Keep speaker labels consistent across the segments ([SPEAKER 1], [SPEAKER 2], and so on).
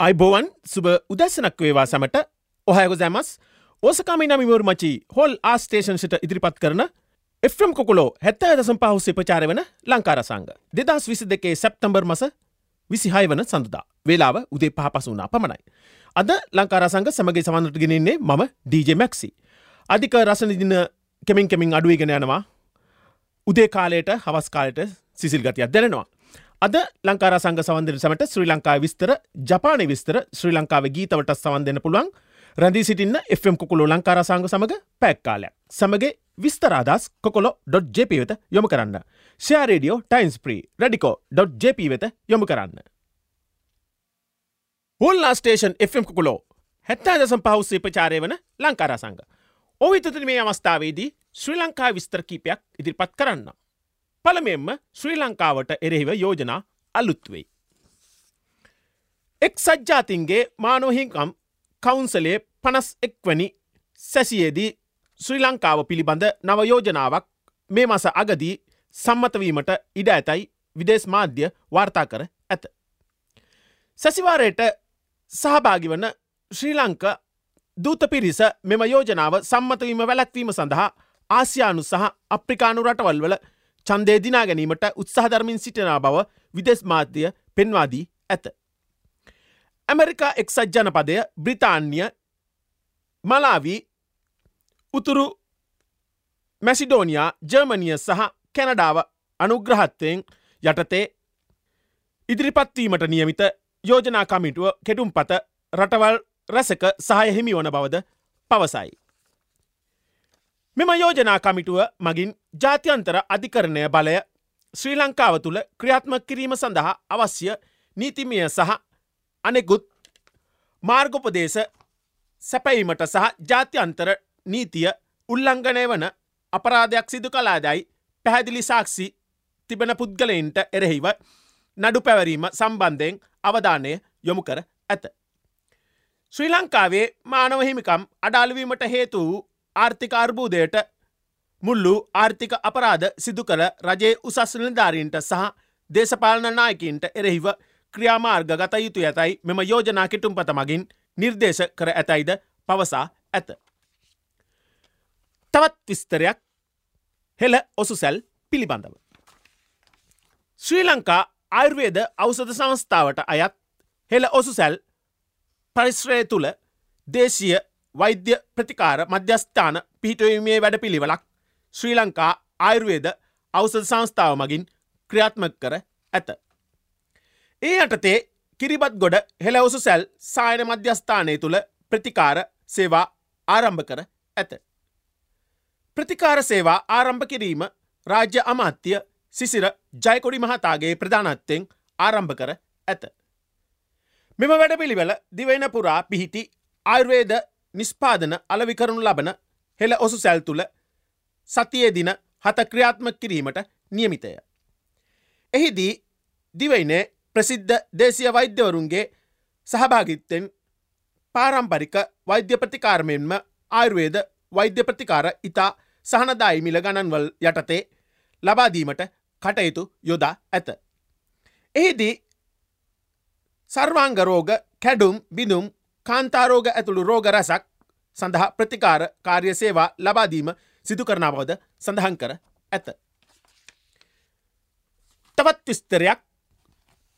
[SPEAKER 1] අයිබෝවන් සුබ උදැසනක් වේවා සැමට ඔහයගො සෑමස් ඕසකාමි නමිවරු මචි හොල් ආස්ටේෂන්සිට ඉදිරිපත් කරන එෆ්‍රම් කොකුලෝ හැත්තෑ දසම් පහුස්සේ ප්‍රචාර වන ලංකාරසංග දෙදස් විසි දෙකේ සැප්තම්බර් මස විසිහය වන සඳදා වේලාව උදේ පහපසුනා පමණයි. අද ලංකාරසංග සමගේ සමන්ට ගෙනෙන්නේ මම DJ මැක්සි. අධික රසනිදින කෙමින් කෙමින් අඩුවගෙන යනවා උදේ කාලයට හවස් කාලයට සිසිල් ගතියක් දැනෙනවා. අද ලංකාර සංග සවන්දර සමට ශ්‍රී ලංකාව විස්තර ජපානය විස්තර ශ්‍රී ලංකාව ගීතවට සවන් දෙන්න පුළුවන් රැදි සිටින්න එම් කොකුලෝ ලංකාර සංග සමඟ පැක්කාලයක්. සමගේ විස්තරාදස් කොකොලො.ජප වෙත යොමු කරන්න. ෂයාරේඩියෝ ටයින්ස් ප්‍රී රඩිකෝ.ජප වෙත යොමු කරන්න. හොල්ලා ස්ටේෂන් එම් කොකුලෝ හැත්තා දසම් පහුස්සේ ප්‍රචාරය වන ලංකාර සංග. ඔවිතතන මේ අවස්ථාවේදී ශ්‍රී ලංකා විස්තර කීපයක් ඉදිරිපත් කරන්න. පළමෙන්ම ශ්‍රී ලංකාවට එරෙහිව යෝජනා අලුත්වෙයි. එක් සජ්ජාතින්ගේ මානොහිංකම් කවුන්සලේ පනස් එක්වනි සැසියේදී ශ්‍රී ලංකාව පිළිබඳ නවයෝජනාවක් මේ මස අගදී සම්මතවීමට ඉඩ ඇතයි විදේශ මාධ්‍ය වාර්තා කර ඇත. සැසිවාරයට සහභාගි වන ශ්‍රී ලංක දූත පිරිස මෙම යෝජනාව සම්මතවීම වැලැක්වීම සඳහා ආසියානු සහ අප්‍රිකානු රටවල් වල චන්දේ දිනා ගැනීමට උත්සාහධර්මින් සිටිනා බව විදෙස් මාධ්‍යය පෙන්වාදී ඇත. ඇමරිකා එක්සත් ජනපදය බ්‍රිතාන්්‍ය මලාවී උතුරු මැසිඩෝනියා ජර්මනිය සහ කැනඩාව අනුග්‍රහත්වයෙන් යටතේ ඉදිරිපත්වීමට නියමිත යෝජනා කමිටුව කෙටුම් පත රටවල් රැසක සහය හිමි වන බවද පවසයි. මෙම යෝජනා කමිටුව මගින් ජාත්‍යන්තර අධිකරණය බලය ශ්‍රී ලංකාව තුළ ක්‍රියාත්ම කිරීම සඳහා අවශ්‍ය නීතිමය සහ අනෙකුත් මාර්ගොපදේශ සැපැීමට සහ ජාත්‍යන්තර නීතිය උල්ලංඝනය වන අපරාධයක් සිදු කලාදැයි පැහැදිලි සාක්ෂි තිබෙන පුද්ගලයින්ට එරෙහිව නඩු පැවරීම සම්බන්ධයෙන් අවධානය යොමු කර ඇත. ශ්‍රී ලංකාවේ මානවහිමිකම් අඩාලවීමට හේතු වූ ආර්ථික අර්බූදයට මුල්ලු ආර්ථික අපරාධ සිදු කළ රජයේ උසස් නිලධාරීන්ට සහ දේශපාලන නායකින්ට එරෙහිව ක්‍රියාමාර්ග ගත යුතු ඇතයි මෙම යෝජනා කිටුම්පත මගින් නිර්දේශ කර ඇතයිද පවසා ඇත. තවත් විස්තරයක් හෙළ ඔසුසැල් පිළිබඳව. ශ්‍රී ලංකා ආයුර්වේද අවසද සංස්ථාවට අයත් හෙළ ඔසුසැල් පරිශ්‍රය තුළ දේශීය වෛද්‍ය ප්‍රතිකාර මධ්‍යස්ථාන පිහිටවීමේ වැඩ පිළිවලක් ශ්‍රී ලංකා ආයුර්වේද අවසද සංස්ථාව මගින් ක්‍රියාත්මක කර ඇත. ඒ යටතේ කිරිබත් ගොඩ හෙලවසු සැල් සායන මධ්‍යස්ථානය තුළ ප්‍රතිකාර සේවා ආරම්භ කර ඇත. ප්‍රතිකාර සේවා ආරම්භ කිරීම රාජ්‍ය අමාත්‍ය සිසිර ජයකොඩි මහතාගේ ප්‍රධානත්වයෙන් ආරම්භ කර ඇත. මෙම වැඩපිළිවෙල දිවෙන පුරා පිහිටි ආයුර්වේද නිස්පාදන අලවිකරනු ලබන හෙළ ඔසු සැල් තුළ සතියේ දින හත ක්‍රියාත්ම කිරීමට නියමිතය. එහිදී දිවයිනේ ප්‍රසිද්ධ දේශය වෛද්‍යවරුන්ගේ සහභාගිත්තෙන් පාරම්පරික වෛද්‍ය ප්‍රතිකාරමයෙන්ම ආයුර්වේද වෛද්‍ය ප්‍රතිකාර ඉතා සහනදායි මිල ගණන්වල් යටතේ ලබාදීමට කටයුතු යොදා ඇත. එහිදී සර්වාංගරෝග කැඩුම් බිඳුම් කාන්තාරෝග ඇතුළු රෝග රැසක් සඳහා ප්‍රතිකාර කාර්ය සේවා ලබාදීම සිදු කරන බවද සඳහන් කර ඇත. තවත් විස්තරයක්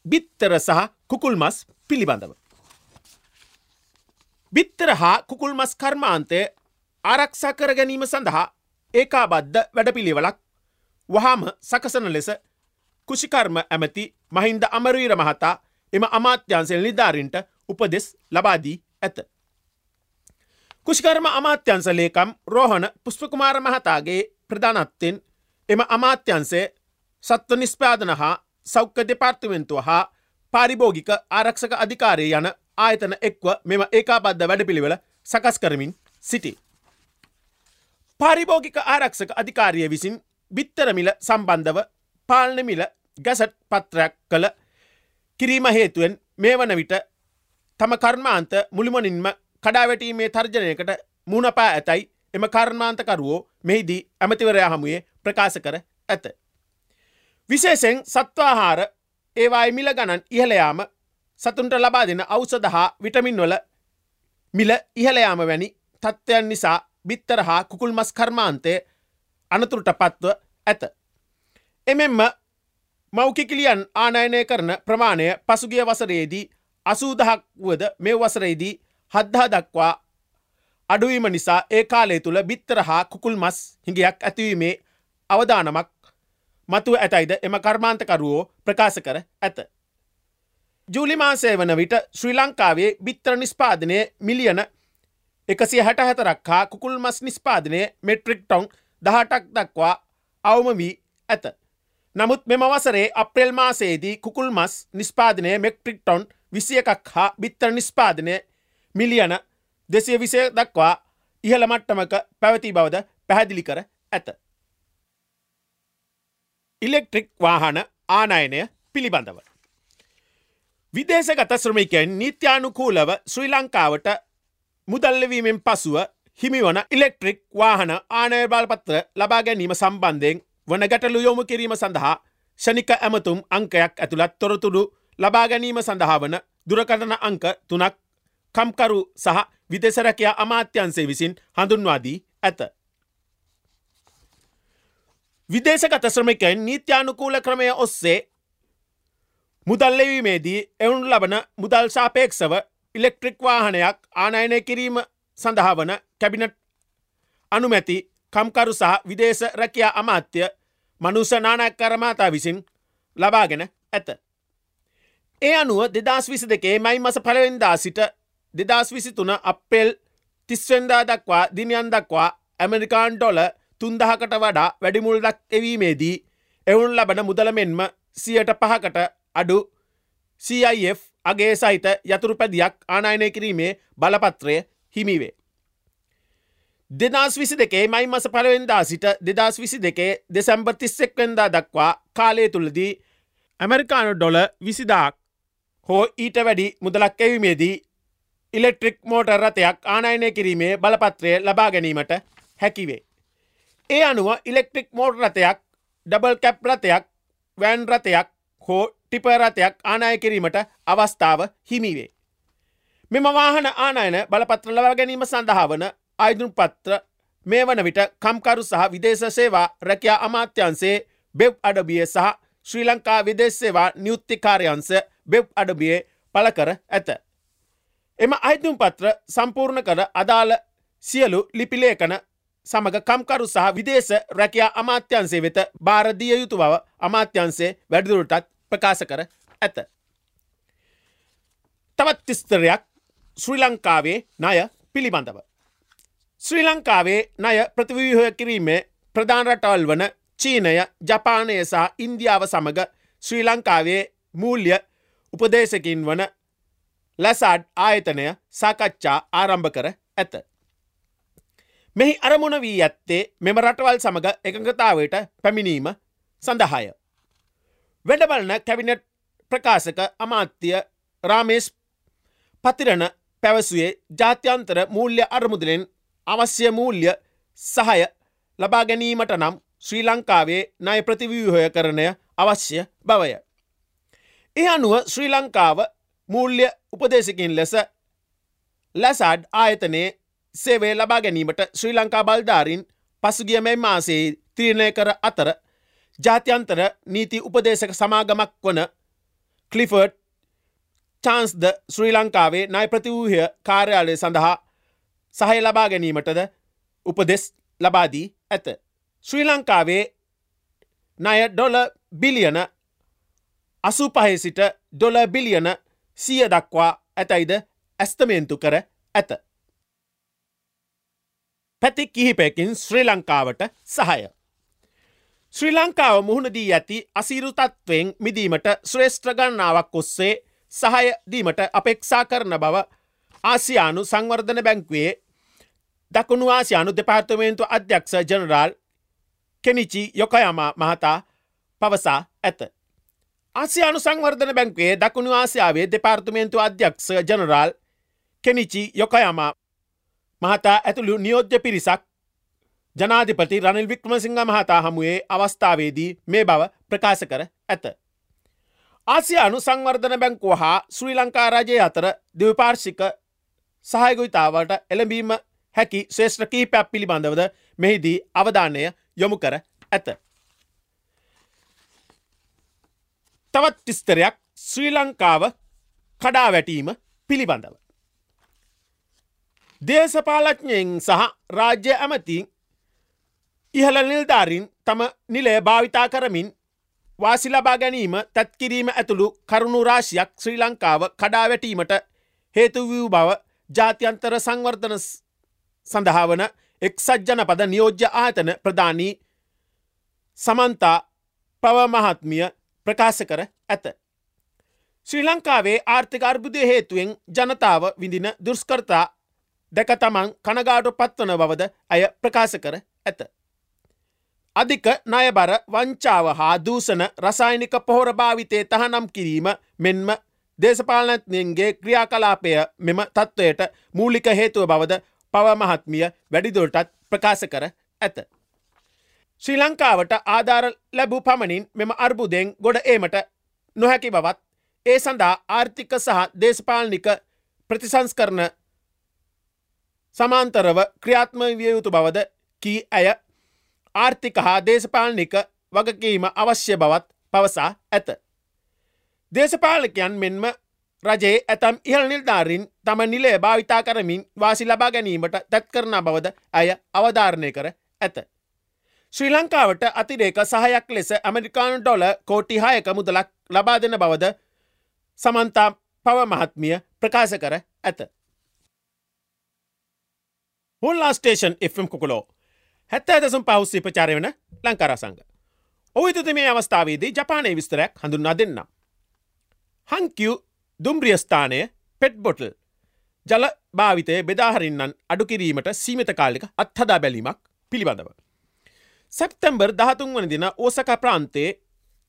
[SPEAKER 1] බිත්තර සහ කුකුල් මස් පිළිබඳව. බිත්තර හා කුකුල් මස් කර්මාන්තය ආරක්ෂා කර ගැනීම සඳහා ඒකාබද්ධ වැඩපිළිවෙලක් වහාම සකසන ලෙස කුෂිකර්ම ඇමති මහින්ද අමරවීර මහතා එම අමාත්‍යන්සෙල් නිධාරින්ට උපදෙස් ලබාදී ඇත. කුෂිකර්ම අමාත්‍යන්ස ලේකම් රෝහණ පුෂ්පකුමාර මහතාගේ ප්‍රධානත්වෙන් එම අමාත්‍යන්සේ සත්ව නිස්පාදන හා සෞඛ්‍ය දෙපාර්තිමෙන්තුව හා පාරිභෝගික ආරක්ෂක අධිකාරය යන ආයතන එක්ව මෙම ඒකාබද්ධ වැඩපිළිවෙල සකස් කරමින් සිටි. පාරිභෝගික ආරක්ෂක අධිකාරිය විසින් බිත්තරමිල සම්බන්ධව පාලනමිල ගැසට් පත්‍රයක් කළ කිරීම හේතුවෙන් මේ වන විට තම කර්මාන්ත මුළුමනින්ම කඩාවැටීමේ තර්ජනයකට මුණපා ඇතැයි එම කර්මාන්තකරුවෝ මෙහිදී ඇමතිවරයා හමුවේ ප්‍රකාශ කර ඇත. විශේෂෙන් සත්වාහාර ඒවායි මිල ගණන් ඉහළයාම සතුන්ට ලබා දෙන අවසද හා විටමින්වල මිල ඉහලයාම වැනි තත්ත්වයන් නිසා බිත්තර හා කුකුල් මස් කර්මාන්තය අනතුරට පත්ව ඇත. එමෙන්ම මෞකිකිලියන් ආනයනය කරන ප්‍රමාණය පසුගිය වසරේදී අසූදහක් වුවද මේ වසරේදී හද්දා දක්වා අඩුවීම නිසා ඒ කාලය තුළ බිත්තර හා කුකුල් මස් හිඟයක් ඇතිවීමේ අවදානමක් මතුව ඇතයිද එම කර්මාන්තකරුවෝ ප්‍රකාශ කර ඇත. ජූලි මාසය වන විට ශ්‍රී ලංකාවේ බිත්තර නිස්පාදනය මිලියන එකසිය හැට හැතරක් හා කුකුල් මස් නිස්පාදනය මෙට්‍රික් ටොන් දහටක් දක්වා අවම වී ඇත. නමුත් මෙම වසරේ අප්‍රෙල් මාසයේදී කුකුල් මස් නිස්පාදනය මෙක්ට්‍රික් ටොන් විසිය එකක් හා බිත්තර නිස්පාදනය මිලියන දෙසිය විසය දක්වා ඉහළ මට්ටමක පැවති බවද පැහැදිලි කර ඇත. ඉලෙක්ට්‍රික් වාහන ආනයනය පිළිබඳව. විදේශගත ශ්‍රමිකයන් නිත්‍යානුකූලව ශ්‍රී ලංකාවට මුදල්ලවීමෙන් පසුව හිමිවන ඉලෙක්ට්‍රික් වාහන ආනය බල්පත්‍ර ලබා ගැනීම සම්බන්ධයෙන් වන ගැටලු යොමු කිරීම සඳහා ෂනික ඇමතුම් අංකයක් ඇතුළත් තොරතුරු ලබා ගැනීම සඳහා වන දුරකටන අංක තුනක් කම්කරු සහ විදෙසරකයා අමාත්‍යන්සේ විසින් හඳුන්වාදී ඇත. විදේශගත ශ්‍රමිකයන් නීත්‍යානුකූල ක්‍රමය ඔස්සේ මුදල්ලවීමේදී එවුන් ලබන මුදල් සාපේක්ෂව ඉලෙක්ට්‍රික් වාහනයක් ආනයනය කිරීම සඳහා වන කැබිනට් අනුමැති කම්කරු සහ විදේශ රැකයා අමාත්‍ය මනුස නානක් කරමාතා විසින් ලබාගෙන ඇත. ඒ අනුව දෙදස් විසි දෙකේ මයි මස පලවෙන්දා සිට දෙදස් විසි තුන අප්‍රෙල් තිස්වෙන්දා දක්වා දිනියන් දක්වා ඇමරිකාන් ඩොල තුන්දහකට වඩා වැඩිමුල්දක් එවීමේදී එවුන් ලබන මුදලමෙන්ම සියට පහකට අඩු CIF අගේ සහිත යතුරු පැදියක් ආනායනය කිරීමේ බලපත්‍රය හිමිවේ. දෙදස් විසි දෙකේ මයි මස පලවෙන්දා සිට දෙදස් විසි දෙකේ දෙසැම්බර් තිස්සෙක්වෙන්දා දක්වා කාලය තුළදී ඇමරිකානු ඩොල විසිදාක් හෝ ඊට වැඩි මුදලක් එවීමේදී ඉලෙක්ට්‍රික් මෝටර් රථයක් ආනයනය කිරීමේ බලපත්‍රය ලබා ගැනීමට හැකිවේ. ඒ අනුව ඉලෙක්ට්‍රික් මෝට් රථයක් ඩබල් කැප් රථයක් වෑන් රථයක් හෝ ටිපරථයක් ආනාය කිරීමට අවස්ථාව හිමිවේ. මෙම වාහන ආනයන බලපත්‍ර ලබා ගැනීම සඳහා වන අයිදුන් පත්‍ර මේ වන විට කම්කරු සහ විදේශ සේවා රැකයා අමාත්‍යන්සේ බෙබ් අඩබිය සහ ශ්‍රී ලංකා විදේශ සේවා නියුත්තිකාරයන්ස බෙබ් අඩබියේ පල කර ඇත. එම අයිතුම් පත්‍ර සම්පූර්ණ කර අදාළ සියලු ලිපිලේකන සමඟ කම්කරු සහ විදේශ රැකයා අමාත්‍යන්සේ වෙත භාරදිය යුතු බව අමාත්‍යන්සේ වැඩදුරටත් ප්‍රකාශ කර ඇත. තවත් තිස්තරයක් ශ්‍රී ලංකාවේ ණය පිළිබඳව. ශ්‍රී ලංකාවේ ණය ප්‍රතිවීහය කිරීමේ ප්‍රධාන රටවල් වන චීනය ජපානය සහ ඉන්දියාව සමඟ ශ්‍රී ලංකාවේ මූල්්‍ය උපදේශකින් වන ලැසාඩ් ආයතනය සාකච්ඡා ආරම්භ කර ඇත. මෙහි අරමුණ වී ඇත්තේ මෙම රටවල් සමඟ එකඟතාවට පැමිණීම සඳහාය. වැඩබලන කැබිනට් ප්‍රකාශක අමාත්‍ය රාමේස් පතිරණ පැවසුවේ ජාත්‍යන්තර මූල්‍ය අරමුදලෙන් අවශ්‍ය මූල්‍ය සහය ලබා ගැනීමට නම් ශ්‍රී ලංකාවේ නය ප්‍රතිව්‍යහය කරණය අවශ්‍ය බවය. ඒ අනුව ශ්‍රී ලංකාව මූල්‍ය උපදේශකින් ලෙස ලැසාඩ් ආයතනයේ සේවේ ලබා ගැනීමට ශ්‍රී ලංකා බල්ධාරින් පසුගිය මෙයි මාසේ තිරණය කර අතර ජාත්‍යන්තර නීති උපදේශක සමාගමක් වන කලිෆර්ඩ් චාන්ස්ද ශ්‍රී ලංකාවේ නයි ප්‍රතිවූහය කාර්යාලය සඳහා සහය ලබා ගැනීමටද උපදෙස් ලබාදී ඇත. ශ්‍රී ලංකාවේ ණය ඩොල බිලියන අසු පහහි සිට ඩොල බිලියන සිය දක්වා ඇතයිද ඇස්තමේන්තු කර ඇත. පැති කිහිපයකින් ශ්‍රී ලංකාවට සහය. ශ්‍රී ලංකාව මුහුණදී ඇති අසීරුතත්වයෙන් මිදීමට ශ්‍රේෂ්ත්‍ර ගණනාවක් ඔස්සේ සහය දීමට අපෙක්ෂා කරන බව ආසියානු සංවර්ධන බැංකුවේ දකුණු ආසියානු දෙපාර්තමේන්තු අධ්‍යක්ෂ ජනරාල් කෙනිචි යොකයම මහතා පවසා ඇත. ආසියානු සංවර්ධන බැංකුවේ දකුණු ආසියාවේ දෙපාර්තමේන්තු අධ්‍යක්ෂ ජනරාල් කෙනිචි යොකයම මහතා ඇතුළු නියෝජ්‍ය පිරිසක් ජනාධිපති රනිල් වික්‍රමසිංහ මහතා හමුවේ අවස්ථාවේදී මේ බව ප්‍රකාශ කර ඇත. ආසියානු සංවර්ධන බැංකුව හා ශ්‍රී ලංකා රජය අතර දෙවපාර්ශික සහයගොයිතාවට එළඹීම හැකි ශේෂ්ත්‍ර කීපයක් පිළිබඳවද මෙහිදී අවධානය යොමු කර ඇත. තවත් තිස්තරයක් ශ්‍රී ලංකාව කඩා වැටීම පිළිබඳව. දේශපාලඥයෙන් සහ රාජ්‍ය ඇමතින් ඉහළ නිල්ධාරින් තම නිලය භාවිතා කරමින් වාසි ලබා ගැනීම තැත්කිරීම ඇතුළු කරුණු රාශියක් ශ්‍රී ලංකාව කඩාවැටීමට හේතුවූ බව ජාත්‍යන්තර සංවර්ධන සඳහා වන එක්සත් ජනපද නියෝජ්‍ය ආතන ප්‍රධානී සමන්තා පව මහත්මිය ප්‍රකාශ කර ඇත. ශ්‍රී ලංකාවේ ආර්ථික අර්බුදය හේතුවෙන් ජනතාව විඳින දුර්ස්කර්තා දැක තමන් කනගාඩු පත්වන බවද ඇය ප්‍රකාශ කර ඇත. අධික නයබර වංචාව හා දූසන රසායනික පොහොර භාවිතය තහනම් කිරීම මෙන්ම දේශපාලනත්යන්ගේ ක්‍රියාකලාපය මෙම තත්ත්වයට මූලික හේතුව බවද පව මහත්මිය වැඩිදුරටත් ප්‍රකාශ කර ඇත. ශ්‍රී ලංකාවට ආධාර ලැබූ පමණින් මෙම අර්බුදයෙන් ගොඩ ඒමට නොහැකි බවත් ඒ සඳහා ආර්ථික සහ දේශපාලනික ප්‍රතිසංස්කරන සමාන්තරව ක්‍රියාත්ම විය යුතු බවද කී ඇය ආර්ථික හා දේශපාලනික වගකීම අවශ්‍ය බවත් පවසා ඇත. දේශපාලකයන් මෙන්ම රජයේ ඇතම් ඉහල් නිල්ධාරින් තම නිලේ භාවිතා කරමින් වාසි ලබා ගැනීමට තැත් කරන බවද ඇය අවධාරණය කර ඇත. ශ්‍රී ලංකාවට අතිරේක සහයක් ලෙස ඇමරිකානු ඩොල කෝටි හයක මුදලක් ලබා දෙන බවද සමන්තා පව මහත්මිය ප්‍රකාශ කර ඇත. හොල්ලා ස්ටේෂන් එම් කුකුලෝ හැත්ත ඇදසම් පහුස්සේ ප්‍රචාරය වන ලංකාරසංග. ඔවිතුති මේ අවස්ථාවේදී ජපානය විස්තරයක් හඳුන්නා දෙන්නම්. හංකිව් දුම්රියස්ථානය පෙට් බොටල් ජල භාවිතය බෙදාහරින්නන් අඩුකිරීමට සීමිත කාලික අත්හදා බැලීමක් පිළිබඳව. සැප්තැම්බර් දහතුන් වන දින ඕසක ප්‍රාන්තයේ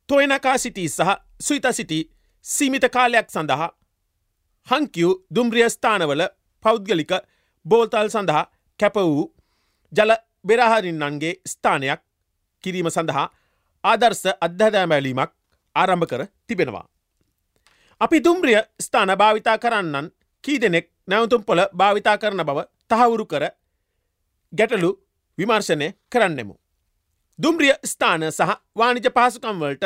[SPEAKER 1] තොයනකා සිටී සහ සුයිත සිටි සීමිත කාලයක් සඳහා හංකිව් දුම්රියස්ථානවල පෞද්ගලික බෝතල් සඳහා කැප වූ ජල බෙරහරින්නන්ගේ ස්ථානයක් කිරීම සඳහා ආදර්ශ අධ්‍යදෑමැලීමක් ආරම්භ කර තිබෙනවා. අපි දුම්රිය ස්ථාන භාවිතා කරන්නන් කී දෙනෙක් නැවතුම් පොළ භාවිතා කරන බව තහවුරු කර ගැටලු විමර්ශනය කරන්නෙමු. දුම්රිය ස්ථාන සහ වානිජ පහසුකම්වලට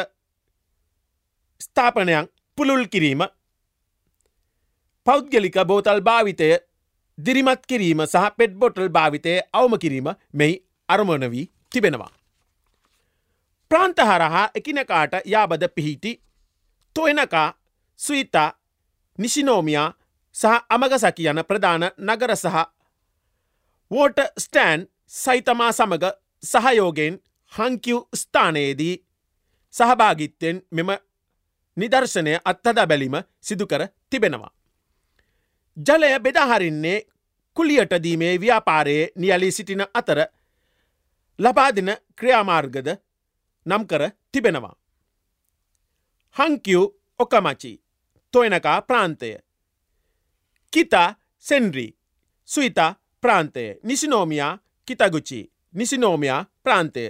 [SPEAKER 1] ස්ථාපනයක් පුළුල් කිරීම පෞද්ගලික බෝතල් භාවිතය දිරිමත් කිරීම සහ පෙට් බොටල් භාවිතය අවම කිරීම මෙහි අරමණ වී තිබෙනවා. ප්‍රාන්ත හරහා එකිනකාට යාබද පිහිටි තොයනකා සුයිතා නිසිනෝමියා සහ අමගසකි යන ප්‍රධාන නගර සහ වෝට ස්ටෑන් සයිතමා සමග සහයෝගෙන් හංකිව් ස්ථානයේදී සහභාගිත්තෙන් මෙම නිදර්ශනය අත්හදා බැලීම සිදුකර තිබෙනවා. ජලය බෙදාහරින්නේ කුලියට දීමේ ව්‍යාපාරයේ නියලී සිටින අතර ලබාදින ක්‍රියාමාර්ගද නම් කර තිබෙනවා. හංකිව් ඔකමචි තොයනකා ප්‍රාන්තය. කිතා සෙන්රී සුයිතා ප්‍රාන්තය නිසිනෝමියා කිතගුචි නිසිනෝමියා ප්‍රාන්තය.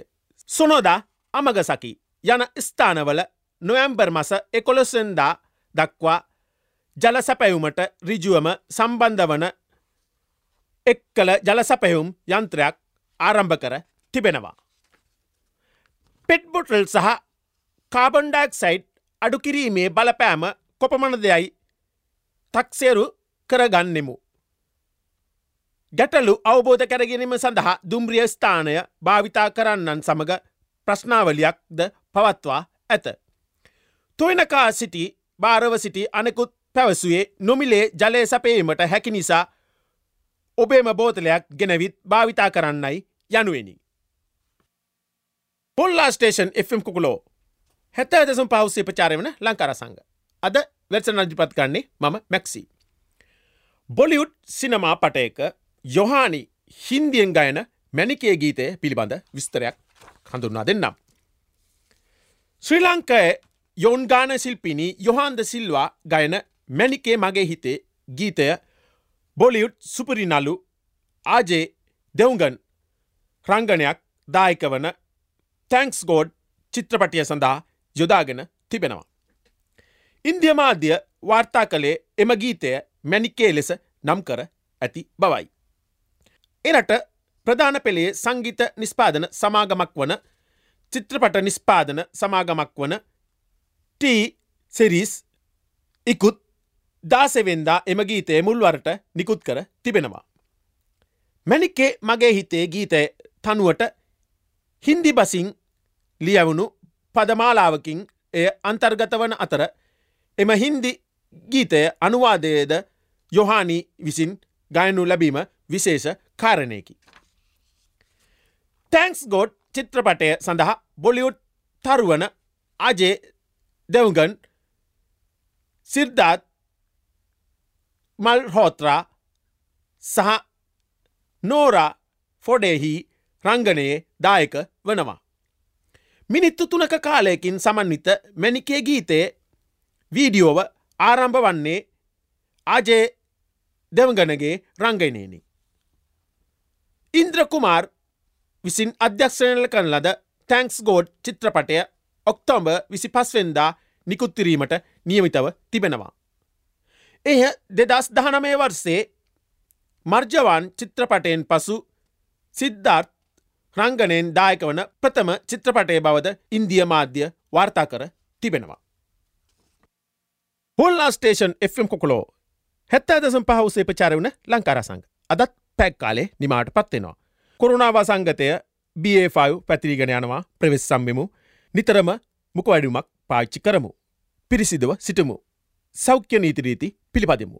[SPEAKER 1] සොනොදා අමගසකි යන ස්ථානවල නොයම්බර් මස එකොලොසෙන්දා දක්වා ජලසැපැයුමට රිජුවම සම්බන්ධ වන එක් කළ ජලසැපැයුම් යන්ත්‍රයක් ආරම්භ කර තිබෙනවා. පෙට්බොටල් සහ කාබන්ඩක් සයිට් අඩුකිරීමේ බලපෑම කොපමණ දෙයයි තක්සේරු කරගන්නෙමු. ගැටලු අවබෝධ කැරගෙනීම සඳහා දුම්රිය ස්ථානය භාවිතා කරන්නන් සමඟ ප්‍රශ්නාවලියක් ද පවත්වා ඇත. තොයනකා සිටි භාරව සිටි අනෙකුත් පැවසුවේ නොමිලේ ජලය සපේීමට හැකි නිසා ඔබේම බෝතලයක් ගෙනවිත් භාවිතා කරන්නයි යනුවෙනි. පොල්ලා ස්ටේෂන් එම් කුකුලෝ හැත්ත ඇදසුම් පවස්සේ ප්‍රචාරය වන ලංකාර සංග. අද වැර්සන අජිපත් කන්නේ මම මැක්සි. බොලිවුඩ් සිනමා පටයක යොහානි හින්දියෙන් ගයන මැනිකේ ගීතය පිළිබඳ විස්තරයක් හඳුන්නා දෙන්නම්. ශ්‍රී ලංකය යොන්ගාන ශිල්පිනි යොහන්ද සිල්වා ගයන මැනිකේ මගේ හිතේ ගීතය බොලිවුඩ් සුපරිනලු ආජේ දෙවුගන් රංගනයක් දායක වන තැන්ක්ස් ගෝඩ් චිත්‍රපටිය සඳහා යොදාගෙන තිබෙනවා. ඉන්දිය මාධ්‍ය වාර්තා කළේ එම ගීතය මැනිකේ ලෙස නම් කර ඇති බවයි. එරට ප්‍රධාන පෙළේ සංගීත නිස්පාදන සමාගමක් වන චිත්‍රපට නිස්පාදන සමාගමක් වන ටී සෙරිස් ඉකුත් දාසෙවෙන්දා එම ගීතය මුල්වරට නිකුත් කර තිබෙනවා. මැනික්කේ මගේ හිතේ ගීතය තනුවට හින්දි බසින් ලියවුණු පදමාලාවකින් එය අන්තර්ගත වන අතර එම හින්දි ගීතය අනුවාදයේද යොහානි විසින් ගයනු ලැබීම විශේෂ කාරණයකි. තැන්ක්ස් ගෝඩ් චිත්‍රපටය සඳහා බොලිවුඩ් තරුවන අජේ දෙවගන් සිර්ධාත් මල්හෝත්‍රා සහ නෝරා ෆොඩෙහි රංගනයේ දායක වනවා. මිනිත්තු තුනක කාලයකින් සමන්විත මැනිකේ ගීතයේ වීඩියෝව ආරම්භ වන්නේ අජේ දෙවගනගේ රංගනයනි. ඉන්ද්‍රකුමාර් විසින් අධ්‍යක්ෂණල කරන ලද තැන්ක්ස් ගෝඩ් චිත්‍රපටය ඔක්තෝම්බ විසි පස්වෙන්දා නිකුත්තිරීමට නියමිතව තිබෙනවා. එය දෙදස් දහනමය වර්සේ මර්ජවන් චිත්‍රපටයෙන් පසු සිද්ධාර්ත් රංගනයෙන් දායක වන ප්‍රථම චිත්‍රපටය බවද ඉන්දිය මාධ්‍ය වාර්තා කර තිබෙනවා. හොල්ලා ස්ටේෂන් Fම් කොකොලෝ හැත්තා දසම් පහවසේ ප්‍රචාරවන ලංකාරසංග අදත් පැක් කාලේ නිමාට පත්වෙනවා. කොරුණාව සංගතය BA5 පැතිරීගෙන යනවා ප්‍රවෙස් සම්බිමු නිතරම මුක වැඩුමක් පාච්චි කරමු. පිරිසිදුව සිටමු. සෞඛ්‍ය නීතිරීති පිළිපදිමු.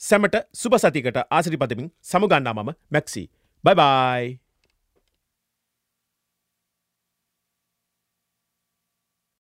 [SPEAKER 1] සැමට සුප සතිකට ආසිරිපදමින් සමුගන්නා මම මැක්සි. බයිබයි.